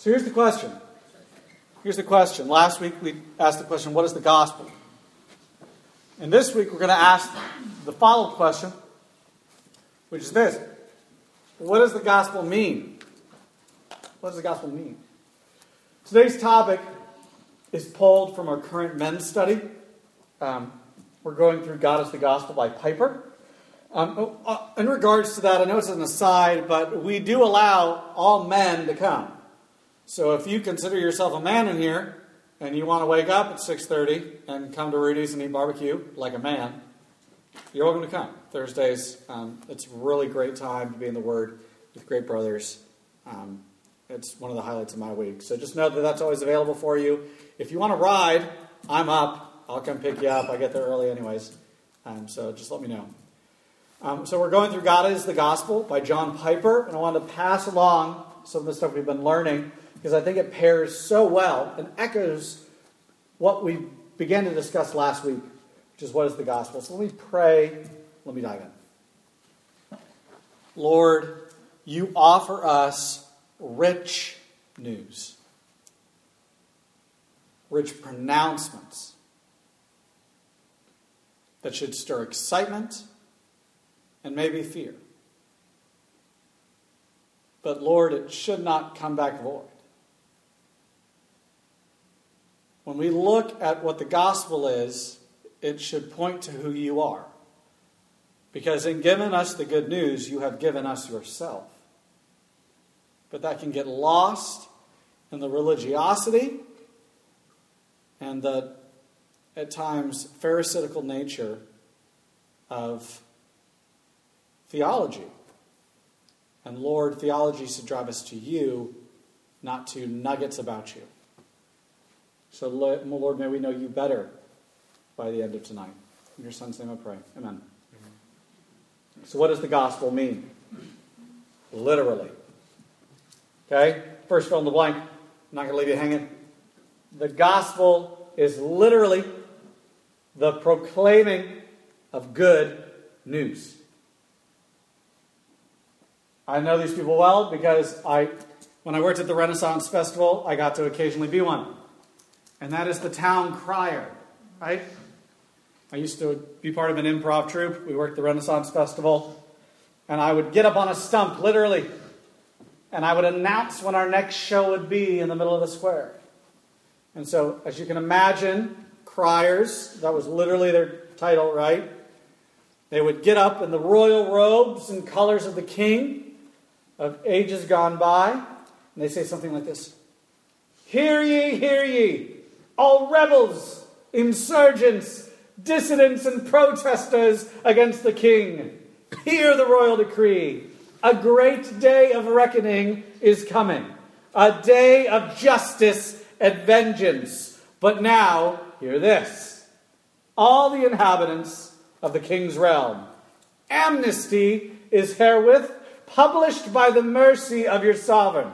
So here's the question. Here's the question. Last week we asked the question, what is the gospel? And this week we're going to ask the follow up question, which is this What does the gospel mean? What does the gospel mean? Today's topic is pulled from our current men's study. Um, we're going through God is the Gospel by Piper. Um, oh, uh, in regards to that, I know it's an aside, but we do allow all men to come. So if you consider yourself a man in here and you want to wake up at 6:30 and come to Rudy's and eat barbecue like a man, you're welcome to come. Thursdays, um, it's a really great time to be in the Word with great brothers. Um, it's one of the highlights of my week. So just know that that's always available for you. If you want to ride, I'm up. I'll come pick you up. I get there early, anyways. Um, so just let me know. Um, so we're going through God is the Gospel by John Piper, and I wanted to pass along some of the stuff we've been learning because I think it pairs so well and echoes what we began to discuss last week, which is what is the gospel. So let me pray. Let me dive in. Lord, you offer us rich news, rich pronouncements that should stir excitement and maybe fear. But Lord, it should not come back void. When we look at what the gospel is, it should point to who you are. Because in giving us the good news, you have given us yourself. But that can get lost in the religiosity and the, at times, pharisaical nature of theology. And Lord, theology should drive us to you, not to nuggets about you. So, Lord, may we know you better by the end of tonight. In your son's name I pray. Amen. So, what does the gospel mean? Literally. Okay? First fill in the blank. I'm not going to leave you hanging. The gospel is literally the proclaiming of good news. I know these people well because I, when I worked at the Renaissance Festival, I got to occasionally be one. And that is the town crier, right? I used to be part of an improv troupe. We worked the Renaissance Festival. And I would get up on a stump, literally, and I would announce when our next show would be in the middle of the square. And so, as you can imagine, criers, that was literally their title, right? They would get up in the royal robes and colors of the king of ages gone by, and they say something like this Hear ye, hear ye, all rebels, insurgents, dissidents, and protesters against the king. Hear the royal decree. A great day of reckoning is coming, a day of justice and vengeance. But now, hear this all the inhabitants of the king's realm. Amnesty is herewith published by the mercy of your sovereign.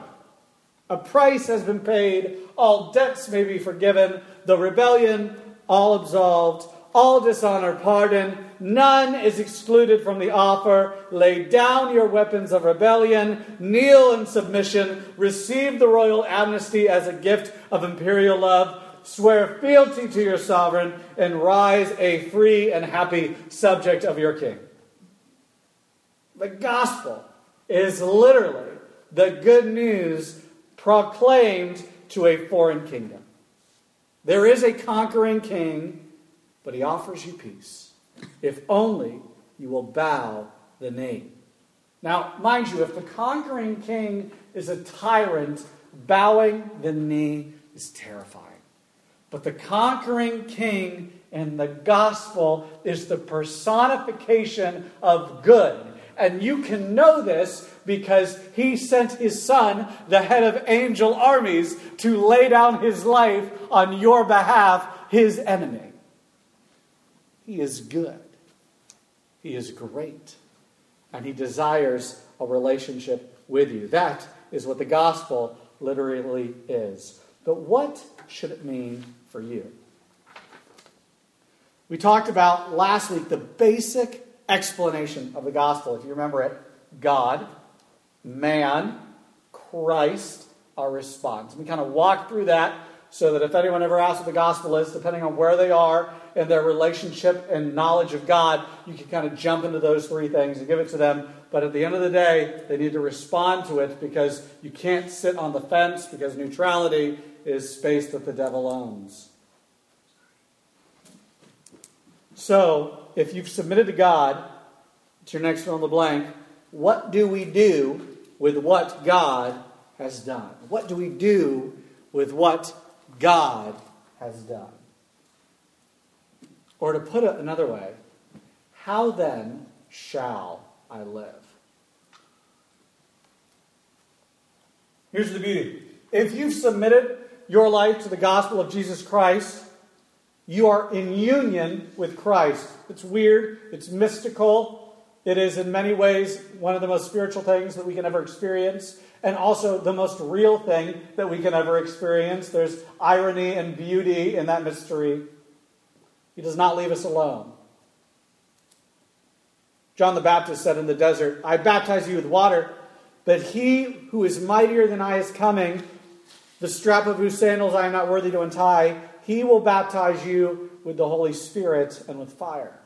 A price has been paid, all debts may be forgiven, the rebellion all absolved, all dishonor pardoned, none is excluded from the offer. Lay down your weapons of rebellion, kneel in submission, receive the royal amnesty as a gift of imperial love, swear fealty to your sovereign, and rise a free and happy subject of your king. The gospel is literally the good news proclaimed to a foreign kingdom. There is a conquering king, but he offers you peace, if only you will bow the knee. Now, mind you, if the conquering king is a tyrant, bowing the knee is terrifying. But the conquering king in the gospel is the personification of good and you can know this because he sent his son, the head of angel armies, to lay down his life on your behalf, his enemy. He is good. He is great. And he desires a relationship with you. That is what the gospel literally is. But what should it mean for you? We talked about last week the basic explanation of the gospel. If you remember it, God, man, Christ, our response. We kind of walk through that so that if anyone ever asks what the gospel is, depending on where they are in their relationship and knowledge of God, you can kind of jump into those three things and give it to them. But at the end of the day, they need to respond to it because you can't sit on the fence because neutrality is space that the devil owns. So, if you've submitted to God, it's your next fill in the blank. What do we do with what God has done? What do we do with what God has done? Or to put it another way, how then shall I live? Here's the beauty. If you've submitted your life to the gospel of Jesus Christ, you are in union with Christ. It's weird, it's mystical, it is in many ways one of the most spiritual things that we can ever experience, and also the most real thing that we can ever experience. There's irony and beauty in that mystery. He does not leave us alone. John the Baptist said in the desert, I baptize you with water, but he who is mightier than I is coming, the strap of whose sandals I am not worthy to untie. He will baptize you with the Holy Spirit and with fire.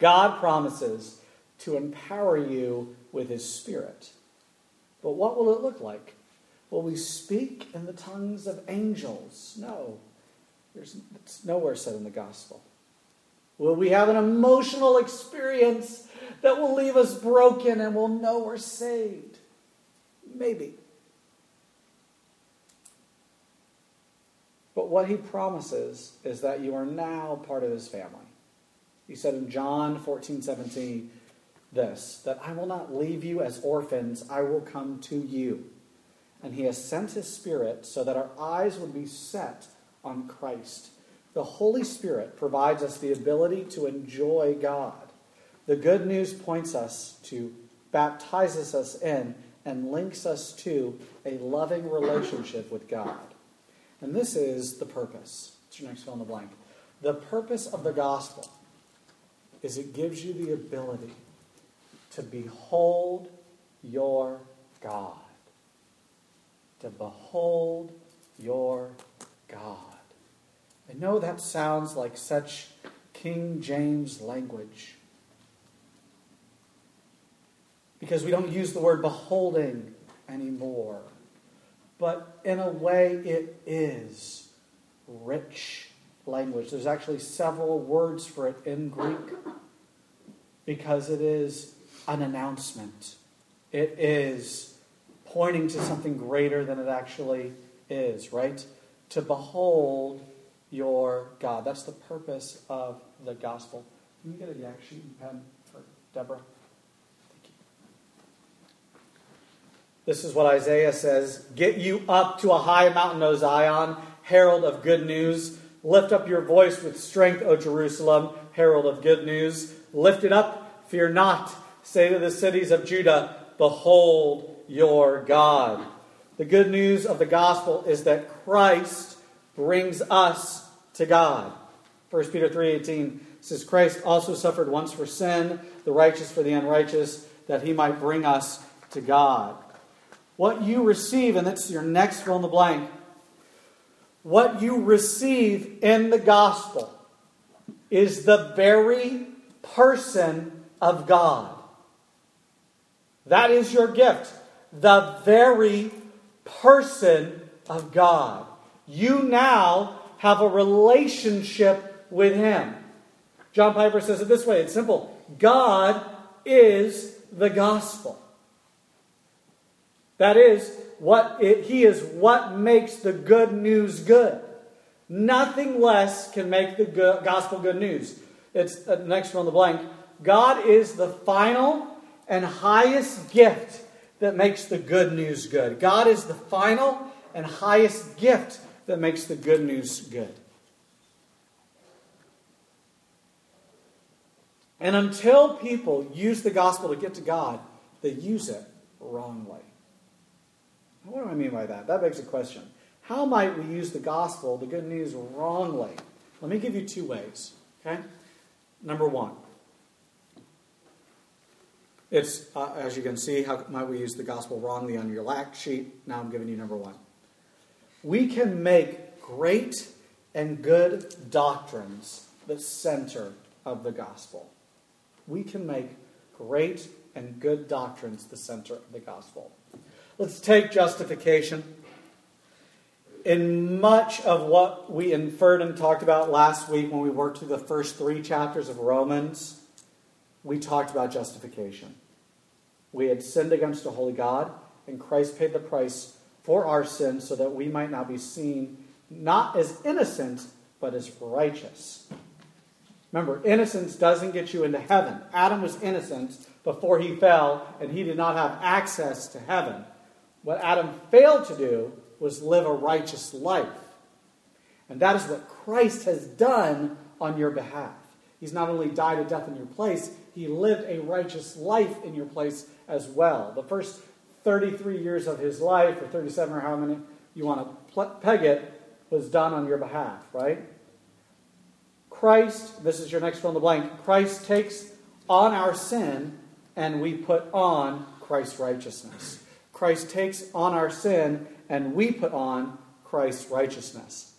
God promises to empower you with His Spirit. But what will it look like? Will we speak in the tongues of angels? No. There's, it's nowhere said in the gospel. Will we have an emotional experience that will leave us broken and we'll know we're saved? Maybe. But what he promises is that you are now part of his family. He said in John 14, 17, this that I will not leave you as orphans, I will come to you. And he has sent his Spirit so that our eyes would be set on Christ. The Holy Spirit provides us the ability to enjoy God. The good news points us to, baptizes us in, and links us to a loving relationship with God. And this is the purpose. It's your next fill in the blank. The purpose of the gospel is it gives you the ability to behold your God. To behold your God. I know that sounds like such King James language. Because we don't use the word beholding anymore. But in a way, it is rich language. There's actually several words for it in Greek because it is an announcement. It is pointing to something greater than it actually is, right? To behold your God. That's the purpose of the gospel. Can you get a yak sheet and pen for Deborah? Thank you. This is what Isaiah says Get you up to a high mountain, O Zion, herald of good news. Lift up your voice with strength, O Jerusalem, herald of good news. Lift it up, fear not. Say to the cities of Judah, Behold your God. The good news of the gospel is that Christ brings us to God. 1 Peter 3:18 says Christ also suffered once for sin, the righteous for the unrighteous, that he might bring us to God. What you receive, and that's your next fill in the blank, what you receive in the gospel is the very person of God. That is your gift. The very person of God. You now have a relationship with Him. John Piper says it this way it's simple God is the gospel. That is, what it, He is what makes the good news good. Nothing less can make the good, gospel good news. It's uh, next one on the blank. God is the final and highest gift that makes the good news good. God is the final and highest gift that makes the good news good. And until people use the gospel to get to God, they use it wrongly. What do I mean by that? That begs a question. How might we use the gospel, the good news, wrongly? Let me give you two ways. Okay? Number one, It's, uh, as you can see, how might we use the gospel wrongly on your lack sheet? Now I'm giving you number one. We can make great and good doctrines the center of the gospel. We can make great and good doctrines the center of the gospel. Let's take justification. In much of what we inferred and talked about last week when we worked through the first three chapters of Romans, we talked about justification. We had sinned against a holy God, and Christ paid the price for our sins so that we might now be seen not as innocent, but as righteous. Remember, innocence doesn't get you into heaven. Adam was innocent before he fell, and he did not have access to heaven. What Adam failed to do was live a righteous life. And that is what Christ has done on your behalf. He's not only died a death in your place, he lived a righteous life in your place as well. The first 33 years of his life, or 37 or how many you want to peg it, was done on your behalf, right? Christ, this is your next fill in the blank, Christ takes on our sin and we put on Christ's righteousness. Christ takes on our sin and we put on Christ's righteousness.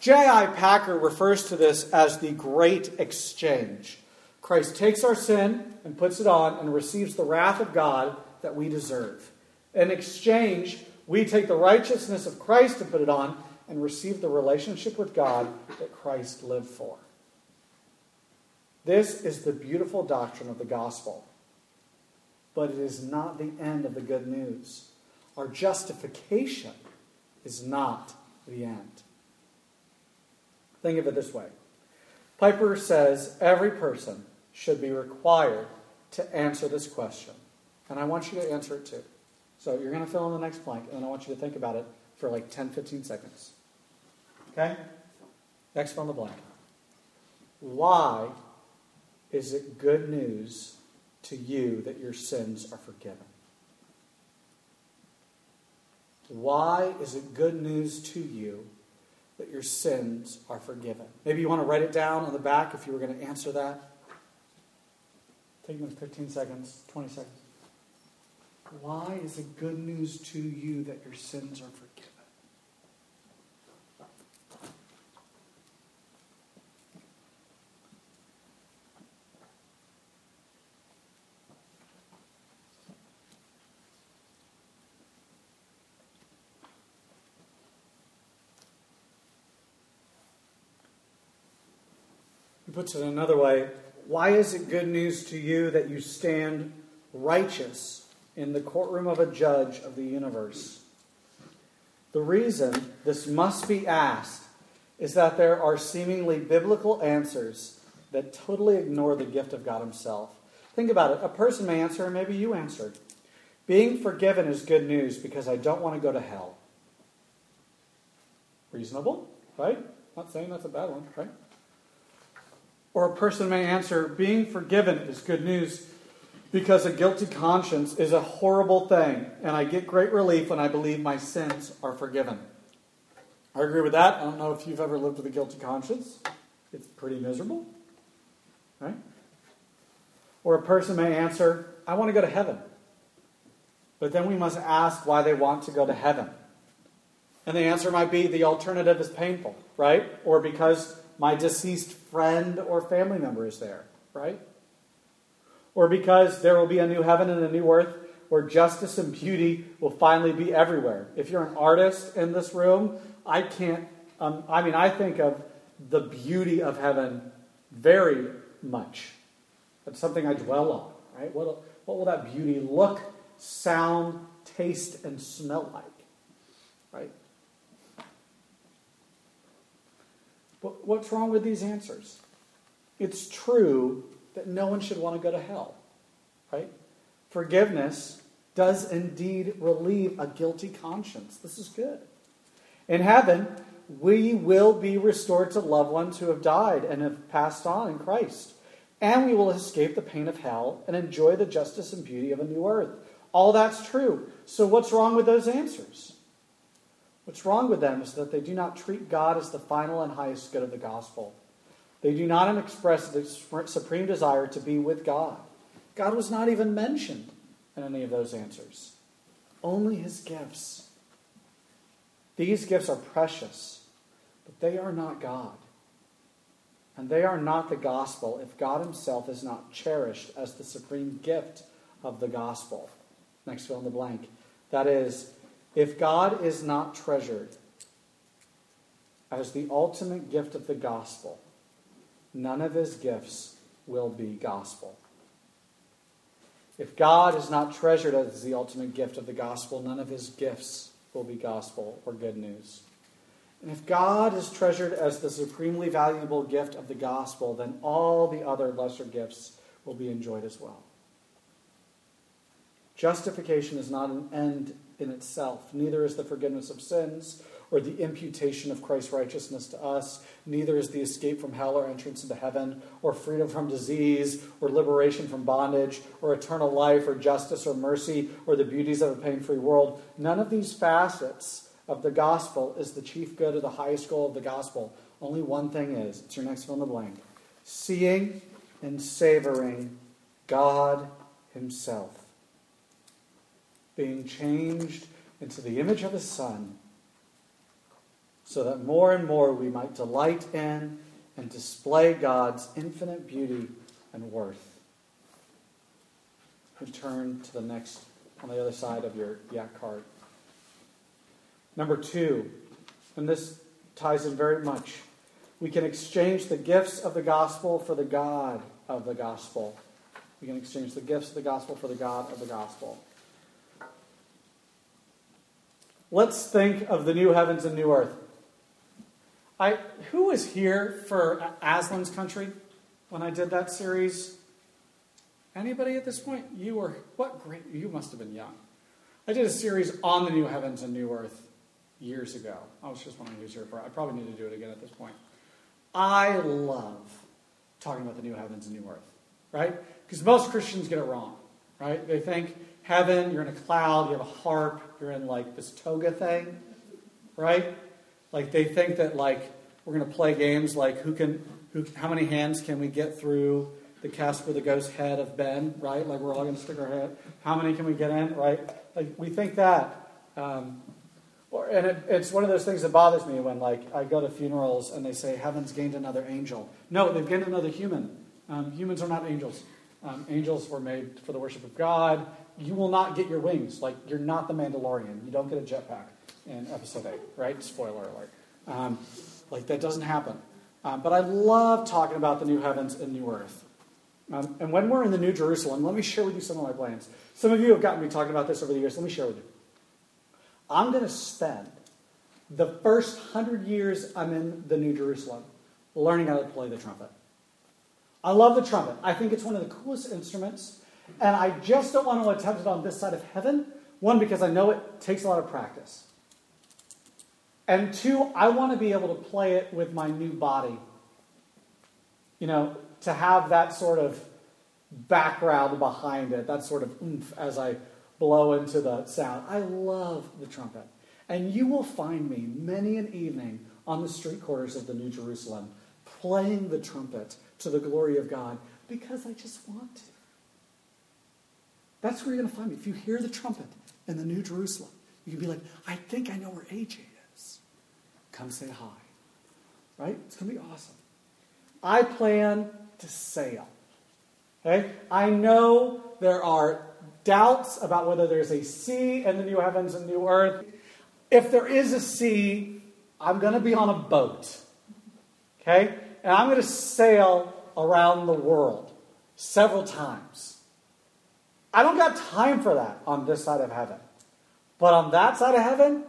J.I. Packer refers to this as the great exchange. Christ takes our sin and puts it on and receives the wrath of God that we deserve. In exchange, we take the righteousness of Christ and put it on and receive the relationship with God that Christ lived for. This is the beautiful doctrine of the gospel. But it is not the end of the good news. Our justification is not the end. Think of it this way Piper says every person should be required to answer this question. And I want you to answer it too. So you're going to fill in the next blank, and I want you to think about it for like 10, 15 seconds. Okay? Next fill in the blank. Why is it good news to you that your sins are forgiven? Why is it good news to you that your sins are forgiven? Maybe you want to write it down on the back if you were going to answer that. Take 15 seconds, 20 seconds. Why is it good news to you that your sins are forgiven? Puts it another way Why is it good news to you that you stand righteous in the courtroom of a judge of the universe? The reason this must be asked is that there are seemingly biblical answers that totally ignore the gift of God Himself. Think about it. A person may answer, and maybe you answered. Being forgiven is good news because I don't want to go to hell. Reasonable, right? Not saying that's a bad one, right? Or a person may answer, being forgiven is good news because a guilty conscience is a horrible thing, and I get great relief when I believe my sins are forgiven. I agree with that. I don't know if you've ever lived with a guilty conscience. It's pretty miserable, right? Or a person may answer, I want to go to heaven. But then we must ask why they want to go to heaven. And the answer might be the alternative is painful, right? Or because my deceased friend or family member is there, right? Or because there will be a new heaven and a new earth where justice and beauty will finally be everywhere. If you're an artist in this room, I can't, um, I mean, I think of the beauty of heaven very much. That's something I dwell on, right? What, what will that beauty look, sound, taste, and smell like, right? But what's wrong with these answers? It's true that no one should want to go to hell, right? Forgiveness does indeed relieve a guilty conscience. This is good. In heaven, we will be restored to loved ones who have died and have passed on in Christ. And we will escape the pain of hell and enjoy the justice and beauty of a new earth. All that's true. So, what's wrong with those answers? What's wrong with them is that they do not treat God as the final and highest good of the gospel. They do not express the supreme desire to be with God. God was not even mentioned in any of those answers. Only his gifts. These gifts are precious, but they are not God. And they are not the gospel if God himself is not cherished as the supreme gift of the gospel. Next fill in the blank. That is, if God is not treasured as the ultimate gift of the gospel, none of his gifts will be gospel. If God is not treasured as the ultimate gift of the gospel, none of his gifts will be gospel or good news. And if God is treasured as the supremely valuable gift of the gospel, then all the other lesser gifts will be enjoyed as well. Justification is not an end in itself, neither is the forgiveness of sins or the imputation of Christ's righteousness to us. Neither is the escape from hell or entrance into heaven, or freedom from disease, or liberation from bondage, or eternal life, or justice, or mercy, or the beauties of a pain free world. None of these facets of the gospel is the chief good or the highest goal of the gospel. Only one thing is it's your next fill in the blank seeing and savoring God Himself, being changed into the image of His Son so that more and more we might delight in and display God's infinite beauty and worth. Return to the next, on the other side of your yak card. Number two, and this ties in very much, we can exchange the gifts of the gospel for the God of the gospel. We can exchange the gifts of the gospel for the God of the gospel. Let's think of the new heavens and new earth. I, who was here for Aslan's Country when I did that series? Anybody at this point? You were, what great, you must have been young. I did a series on the new heavens and new earth years ago. I was just wondering who's here for I probably need to do it again at this point. I love talking about the new heavens and new earth, right? Because most Christians get it wrong, right? They think heaven, you're in a cloud, you have a harp, you're in like this toga thing, right? Like they think that like we're going to play games like who can who how many hands can we get through the Casper the Ghost head of Ben, right? Like we're all going to stick our head. How many can we get in, right? Like we think that. Um, or, and it, it's one of those things that bothers me when like I go to funerals and they say heaven's gained another angel. No, they've gained another human. Um, humans are not angels. Um, angels were made for the worship of God. You will not get your wings. Like you're not the Mandalorian. You don't get a jetpack in episode 8, right? Spoiler alert. Um, like, that doesn't happen. Um, but I love talking about the new heavens and new earth. Um, and when we're in the New Jerusalem, let me share with you some of my plans. Some of you have gotten me talking about this over the years. Let me share with you. I'm going to spend the first hundred years I'm in the New Jerusalem learning how to play the trumpet. I love the trumpet. I think it's one of the coolest instruments. And I just don't want to attempt it on this side of heaven. One, because I know it takes a lot of practice. And two, I want to be able to play it with my new body. You know, to have that sort of background behind it, that sort of oomph as I blow into the sound. I love the trumpet. And you will find me many an evening on the street corners of the New Jerusalem playing the trumpet to the glory of God because I just want to. That's where you're going to find me. If you hear the trumpet in the New Jerusalem, you can be like, I think I know where AJ is. come say hi. Right? It's going to be awesome. I plan to sail. Okay? I know there are doubts about whether there's a sea in the new heavens and new earth. If there is a sea, I'm going to be on a boat. Okay? And I'm going to sail around the world several times. I don't got time for that on this side of heaven. But on that side of heaven,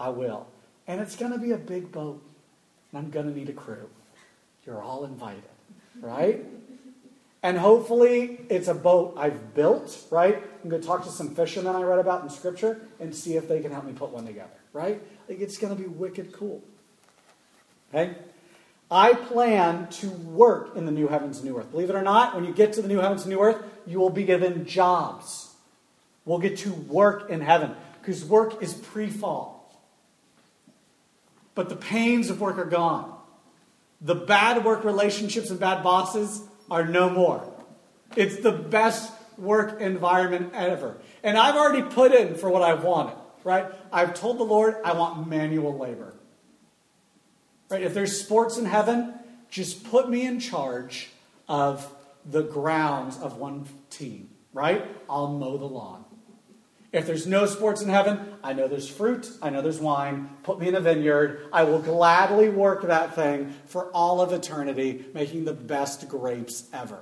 I will. And it's going to be a big boat. And I'm going to need a crew. You're all invited, right? And hopefully it's a boat I've built, right? I'm going to talk to some fishermen I read about in Scripture and see if they can help me put one together, right? Like it's going to be wicked cool. Okay? I plan to work in the new heavens and new earth. Believe it or not, when you get to the new heavens and new earth, you will be given jobs. We'll get to work in heaven because work is pre fall. But the pains of work are gone. The bad work relationships and bad bosses are no more. It's the best work environment ever. And I've already put in for what I wanted, right? I've told the Lord I want manual labor. Right? If there's sports in heaven, just put me in charge of the grounds of one team, right? I'll mow the lawn. If there's no sports in heaven, I know there's fruit, I know there's wine. Put me in a vineyard. I will gladly work that thing for all of eternity, making the best grapes ever,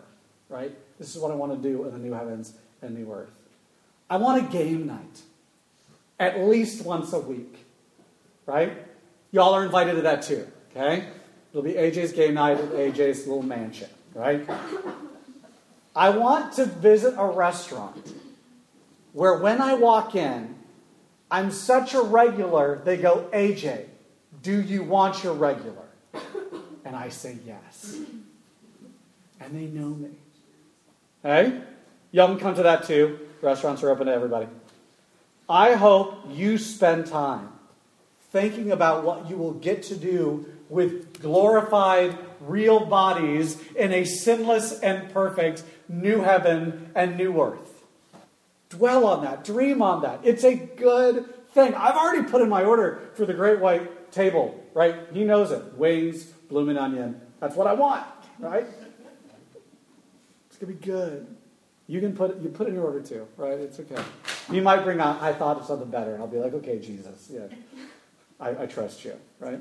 right? This is what I want to do in the new heavens and new earth. I want a game night at least once a week, right? Y'all are invited to that too, okay? It'll be AJ's game night at AJ's little mansion, right? I want to visit a restaurant where when I walk in, I'm such a regular, they go, AJ, do you want your regular? And I say yes. And they know me. Hey? Y'all can come to that too. Restaurants are open to everybody. I hope you spend time thinking about what you will get to do with glorified, real bodies in a sinless and perfect new heaven and new earth. Dwell on that, dream on that. It's a good thing. I've already put in my order for the great white table, right? He knows it. Wings, blooming onion. That's what I want, right? It's going to be good. You can put you put in your order too, right? It's okay. You might bring out, I thought of something better. And I'll be like, okay, Jesus, yeah. I, I trust you, right?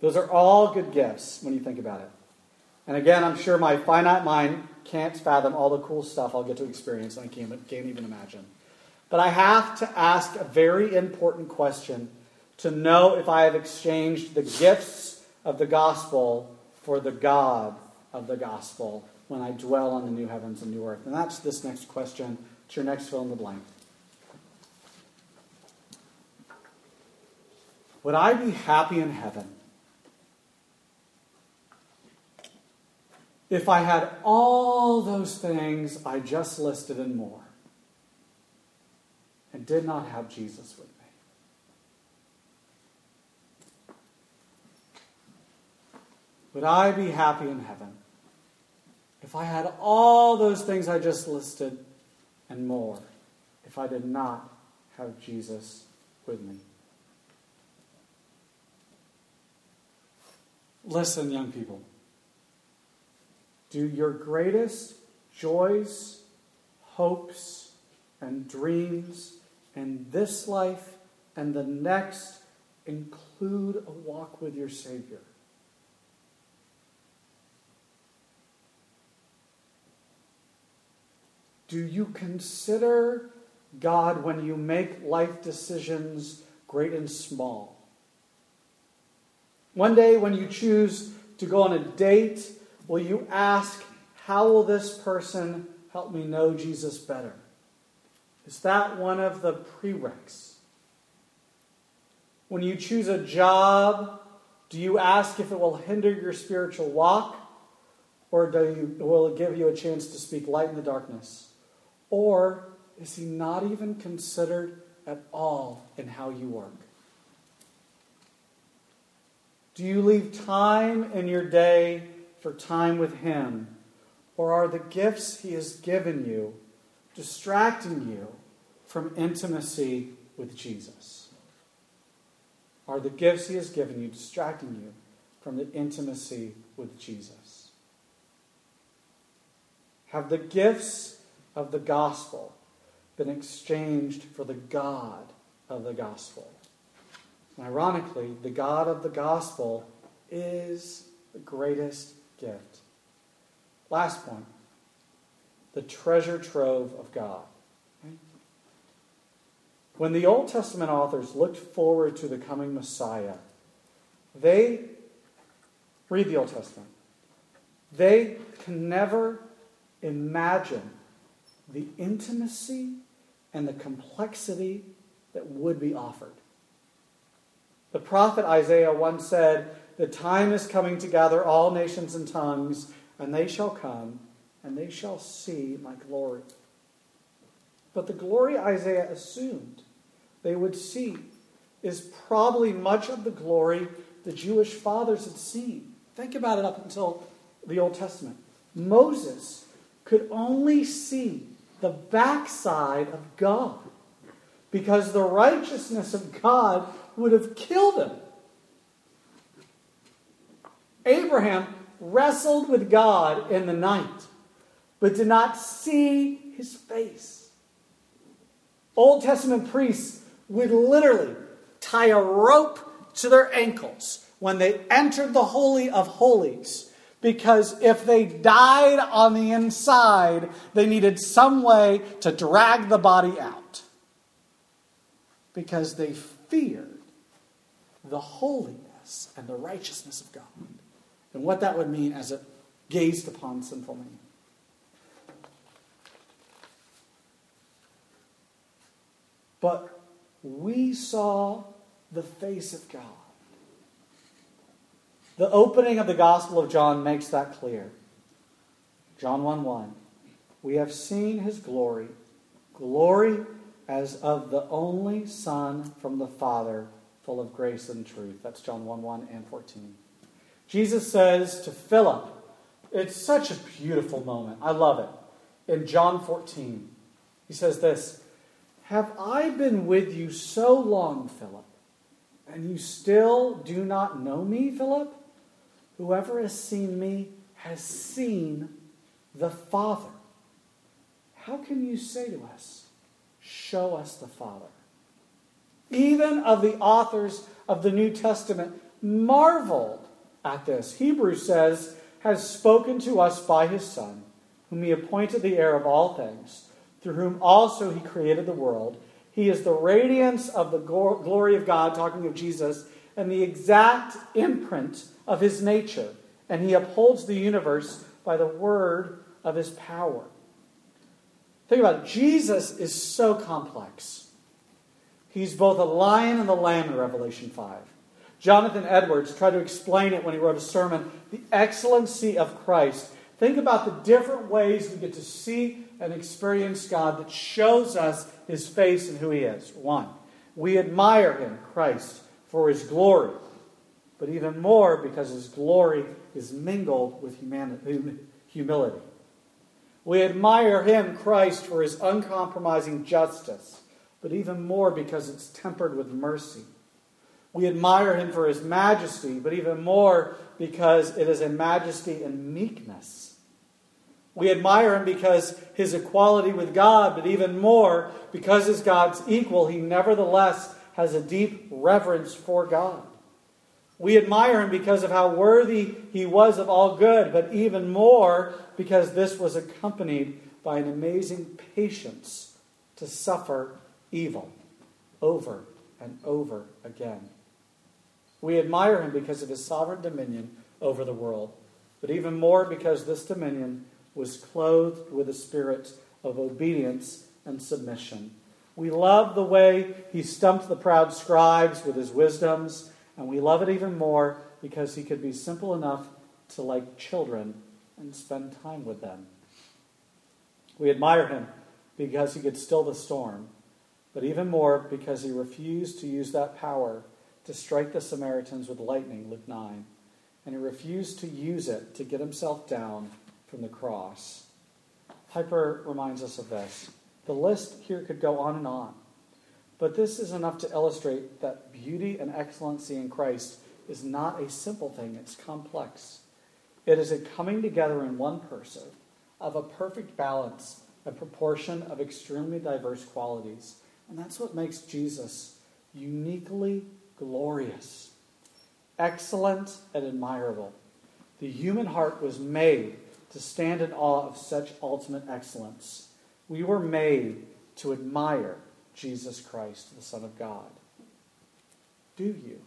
Those are all good gifts when you think about it. And again, I'm sure my finite mind can't fathom all the cool stuff I'll get to experience, and I can't, can't even imagine. But I have to ask a very important question to know if I have exchanged the gifts of the gospel for the God of the gospel when I dwell on the new heavens and new earth. And that's this next question. It's your next fill in the blank. Would I be happy in heaven if I had all those things I just listed and more and did not have Jesus with me? Would I be happy in heaven if I had all those things I just listed and more if I did not have Jesus with me? Listen, young people. Do your greatest joys, hopes, and dreams in this life and the next include a walk with your Savior? Do you consider God when you make life decisions, great and small? One day, when you choose to go on a date, will you ask, How will this person help me know Jesus better? Is that one of the prereqs? When you choose a job, do you ask if it will hinder your spiritual walk? Or do you, will it give you a chance to speak light in the darkness? Or is he not even considered at all in how you work? Do you leave time in your day for time with Him? Or are the gifts He has given you distracting you from intimacy with Jesus? Are the gifts He has given you distracting you from the intimacy with Jesus? Have the gifts of the gospel been exchanged for the God of the gospel? And ironically, the God of the gospel is the greatest gift. Last point the treasure trove of God. When the Old Testament authors looked forward to the coming Messiah, they read the Old Testament. They can never imagine the intimacy and the complexity that would be offered. The prophet Isaiah once said, The time is coming to gather all nations and tongues, and they shall come, and they shall see my glory. But the glory Isaiah assumed they would see is probably much of the glory the Jewish fathers had seen. Think about it up until the Old Testament. Moses could only see the backside of God because the righteousness of God would have killed him. Abraham wrestled with God in the night, but did not see his face. Old Testament priests would literally tie a rope to their ankles when they entered the Holy of Holies. Because if they died on the inside, they needed some way to drag the body out. Because they feared the holiness and the righteousness of God and what that would mean as it gazed upon sinful man. But we saw the face of God. The opening of the Gospel of John makes that clear. John 1 1. We have seen his glory, glory as of the only Son from the Father, full of grace and truth. That's John 1 1 and 14. Jesus says to Philip, it's such a beautiful moment. I love it. In John 14, he says this Have I been with you so long, Philip, and you still do not know me, Philip? Whoever has seen me has seen the Father. How can you say to us, Show us the Father? Even of the authors of the New Testament marveled at this. Hebrews says, has spoken to us by his Son, whom he appointed the heir of all things, through whom also he created the world. He is the radiance of the glory of God, talking of Jesus, and the exact imprint of his nature. And he upholds the universe by the word of his power. Think about it. Jesus is so complex. He's both a lion and the lamb in Revelation 5. Jonathan Edwards tried to explain it when he wrote a sermon the excellency of Christ. Think about the different ways we get to see and experience God that shows us his face and who he is. One, we admire him, Christ, for his glory, but even more because his glory is mingled with humility. We admire him, Christ, for his uncompromising justice, but even more because it's tempered with mercy. We admire him for his majesty, but even more because it is a majesty and meekness. We admire him because his equality with God, but even more because as God's equal, he nevertheless has a deep reverence for God. We admire him because of how worthy he was of all good, but even more because this was accompanied by an amazing patience to suffer evil over and over again. We admire him because of his sovereign dominion over the world, but even more because this dominion was clothed with a spirit of obedience and submission. We love the way he stumped the proud scribes with his wisdoms, and we love it even more because he could be simple enough to like children and spend time with them. We admire him because he could still the storm, but even more because he refused to use that power to strike the Samaritans with lightning, Luke 9, and he refused to use it to get himself down from the cross. Piper reminds us of this. The list here could go on and on, but this is enough to illustrate that beauty and excellency in Christ is not a simple thing, it's complex. It is a coming together in one person of a perfect balance, a proportion of extremely diverse qualities. And that's what makes Jesus uniquely glorious, excellent, and admirable. The human heart was made to stand in awe of such ultimate excellence. We were made to admire Jesus Christ, the Son of God. Do you?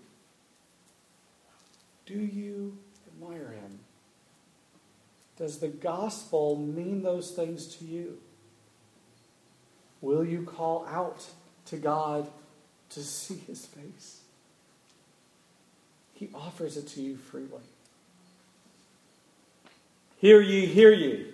Do you admire him? Does the gospel mean those things to you? Will you call out to God to see his face? He offers it to you freely. Hear ye, hear ye,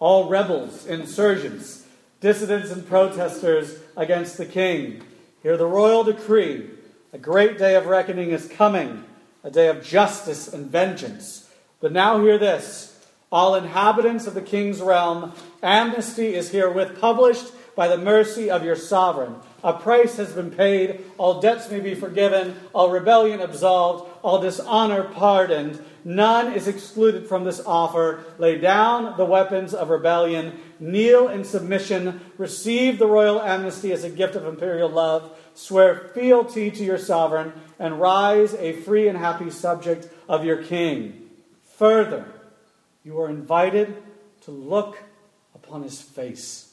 all rebels, insurgents, dissidents, and protesters against the king. Hear the royal decree. A great day of reckoning is coming, a day of justice and vengeance. But now hear this All inhabitants of the king's realm, amnesty is herewith published by the mercy of your sovereign. A price has been paid, all debts may be forgiven, all rebellion absolved, all dishonor pardoned. None is excluded from this offer. Lay down the weapons of rebellion, kneel in submission, receive the royal amnesty as a gift of imperial love, swear fealty to your sovereign, and rise a free and happy subject of your king. Further, you are invited to look upon his face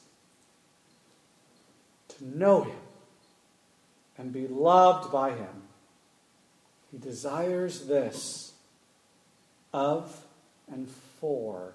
know Him and be loved by Him. He desires this of and for.